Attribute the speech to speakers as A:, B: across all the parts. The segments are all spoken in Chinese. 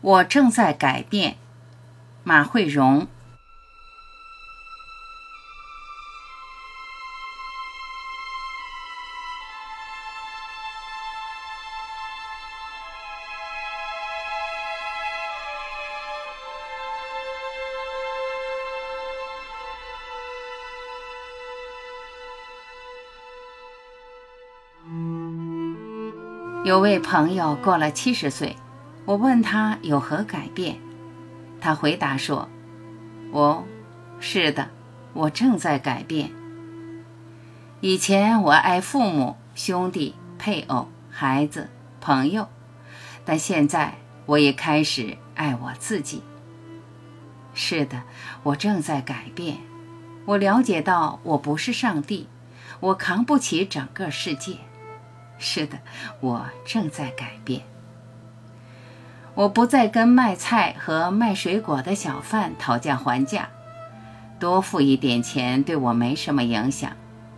A: 我正在改变。马慧荣。有位朋友过了七十岁，我问他有何改变，他回答说：“哦，是的，我正在改变。以前我爱父母、兄弟、配偶、孩子、朋友，但现在我也开始爱我自己。是的，我正在改变。我了解到我不是上帝，我扛不起整个世界。”是的，我正在改变。我不再跟卖菜和卖水果的小贩讨价还价，多付一点钱对我没什么影响，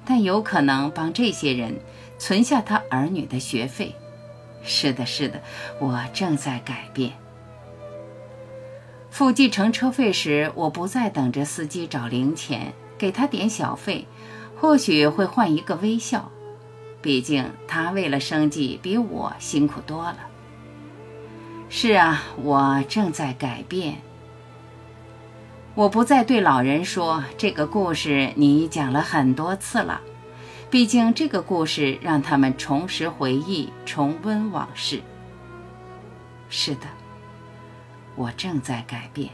A: 但有可能帮这些人存下他儿女的学费。是的，是的，我正在改变。付计程车费时，我不再等着司机找零钱，给他点小费，或许会换一个微笑。毕竟他为了生计比我辛苦多了。是啊，我正在改变。我不再对老人说这个故事，你讲了很多次了。毕竟这个故事让他们重拾回忆，重温往事。是的，我正在改变。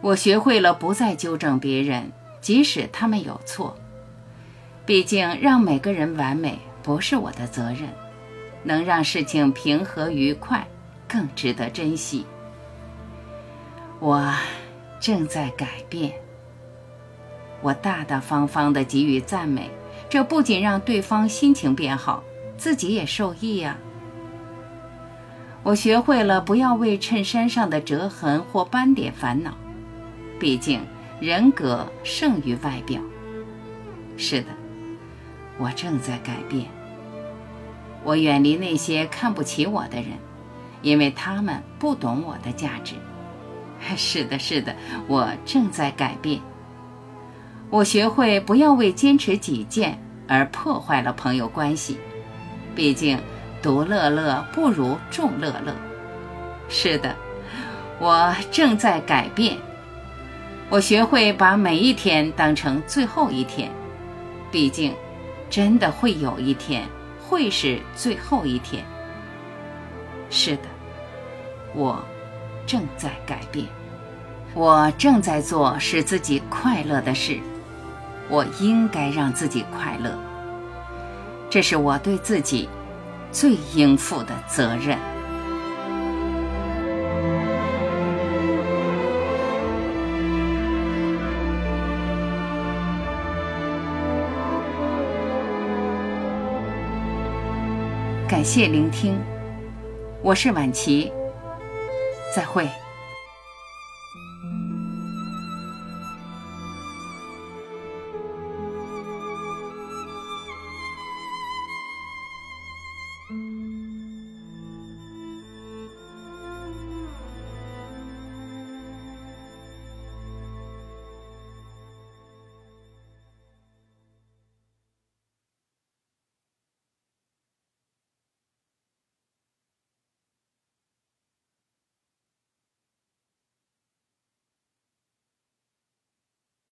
A: 我学会了不再纠正别人，即使他们有错。毕竟，让每个人完美不是我的责任，能让事情平和愉快更值得珍惜。我正在改变。我大大方方地给予赞美，这不仅让对方心情变好，自己也受益呀。我学会了不要为衬衫上的折痕或斑点烦恼，毕竟人格胜于外表。是的。我正在改变。我远离那些看不起我的人，因为他们不懂我的价值。是的，是的，我正在改变。我学会不要为坚持己见而破坏了朋友关系。毕竟，独乐乐不如众乐乐。是的，我正在改变。我学会把每一天当成最后一天。毕竟。真的会有一天，会是最后一天。是的，我正在改变，我正在做使自己快乐的事。我应该让自己快乐，这是我对自己最应负的责任。感谢聆听，我是婉琪，再会。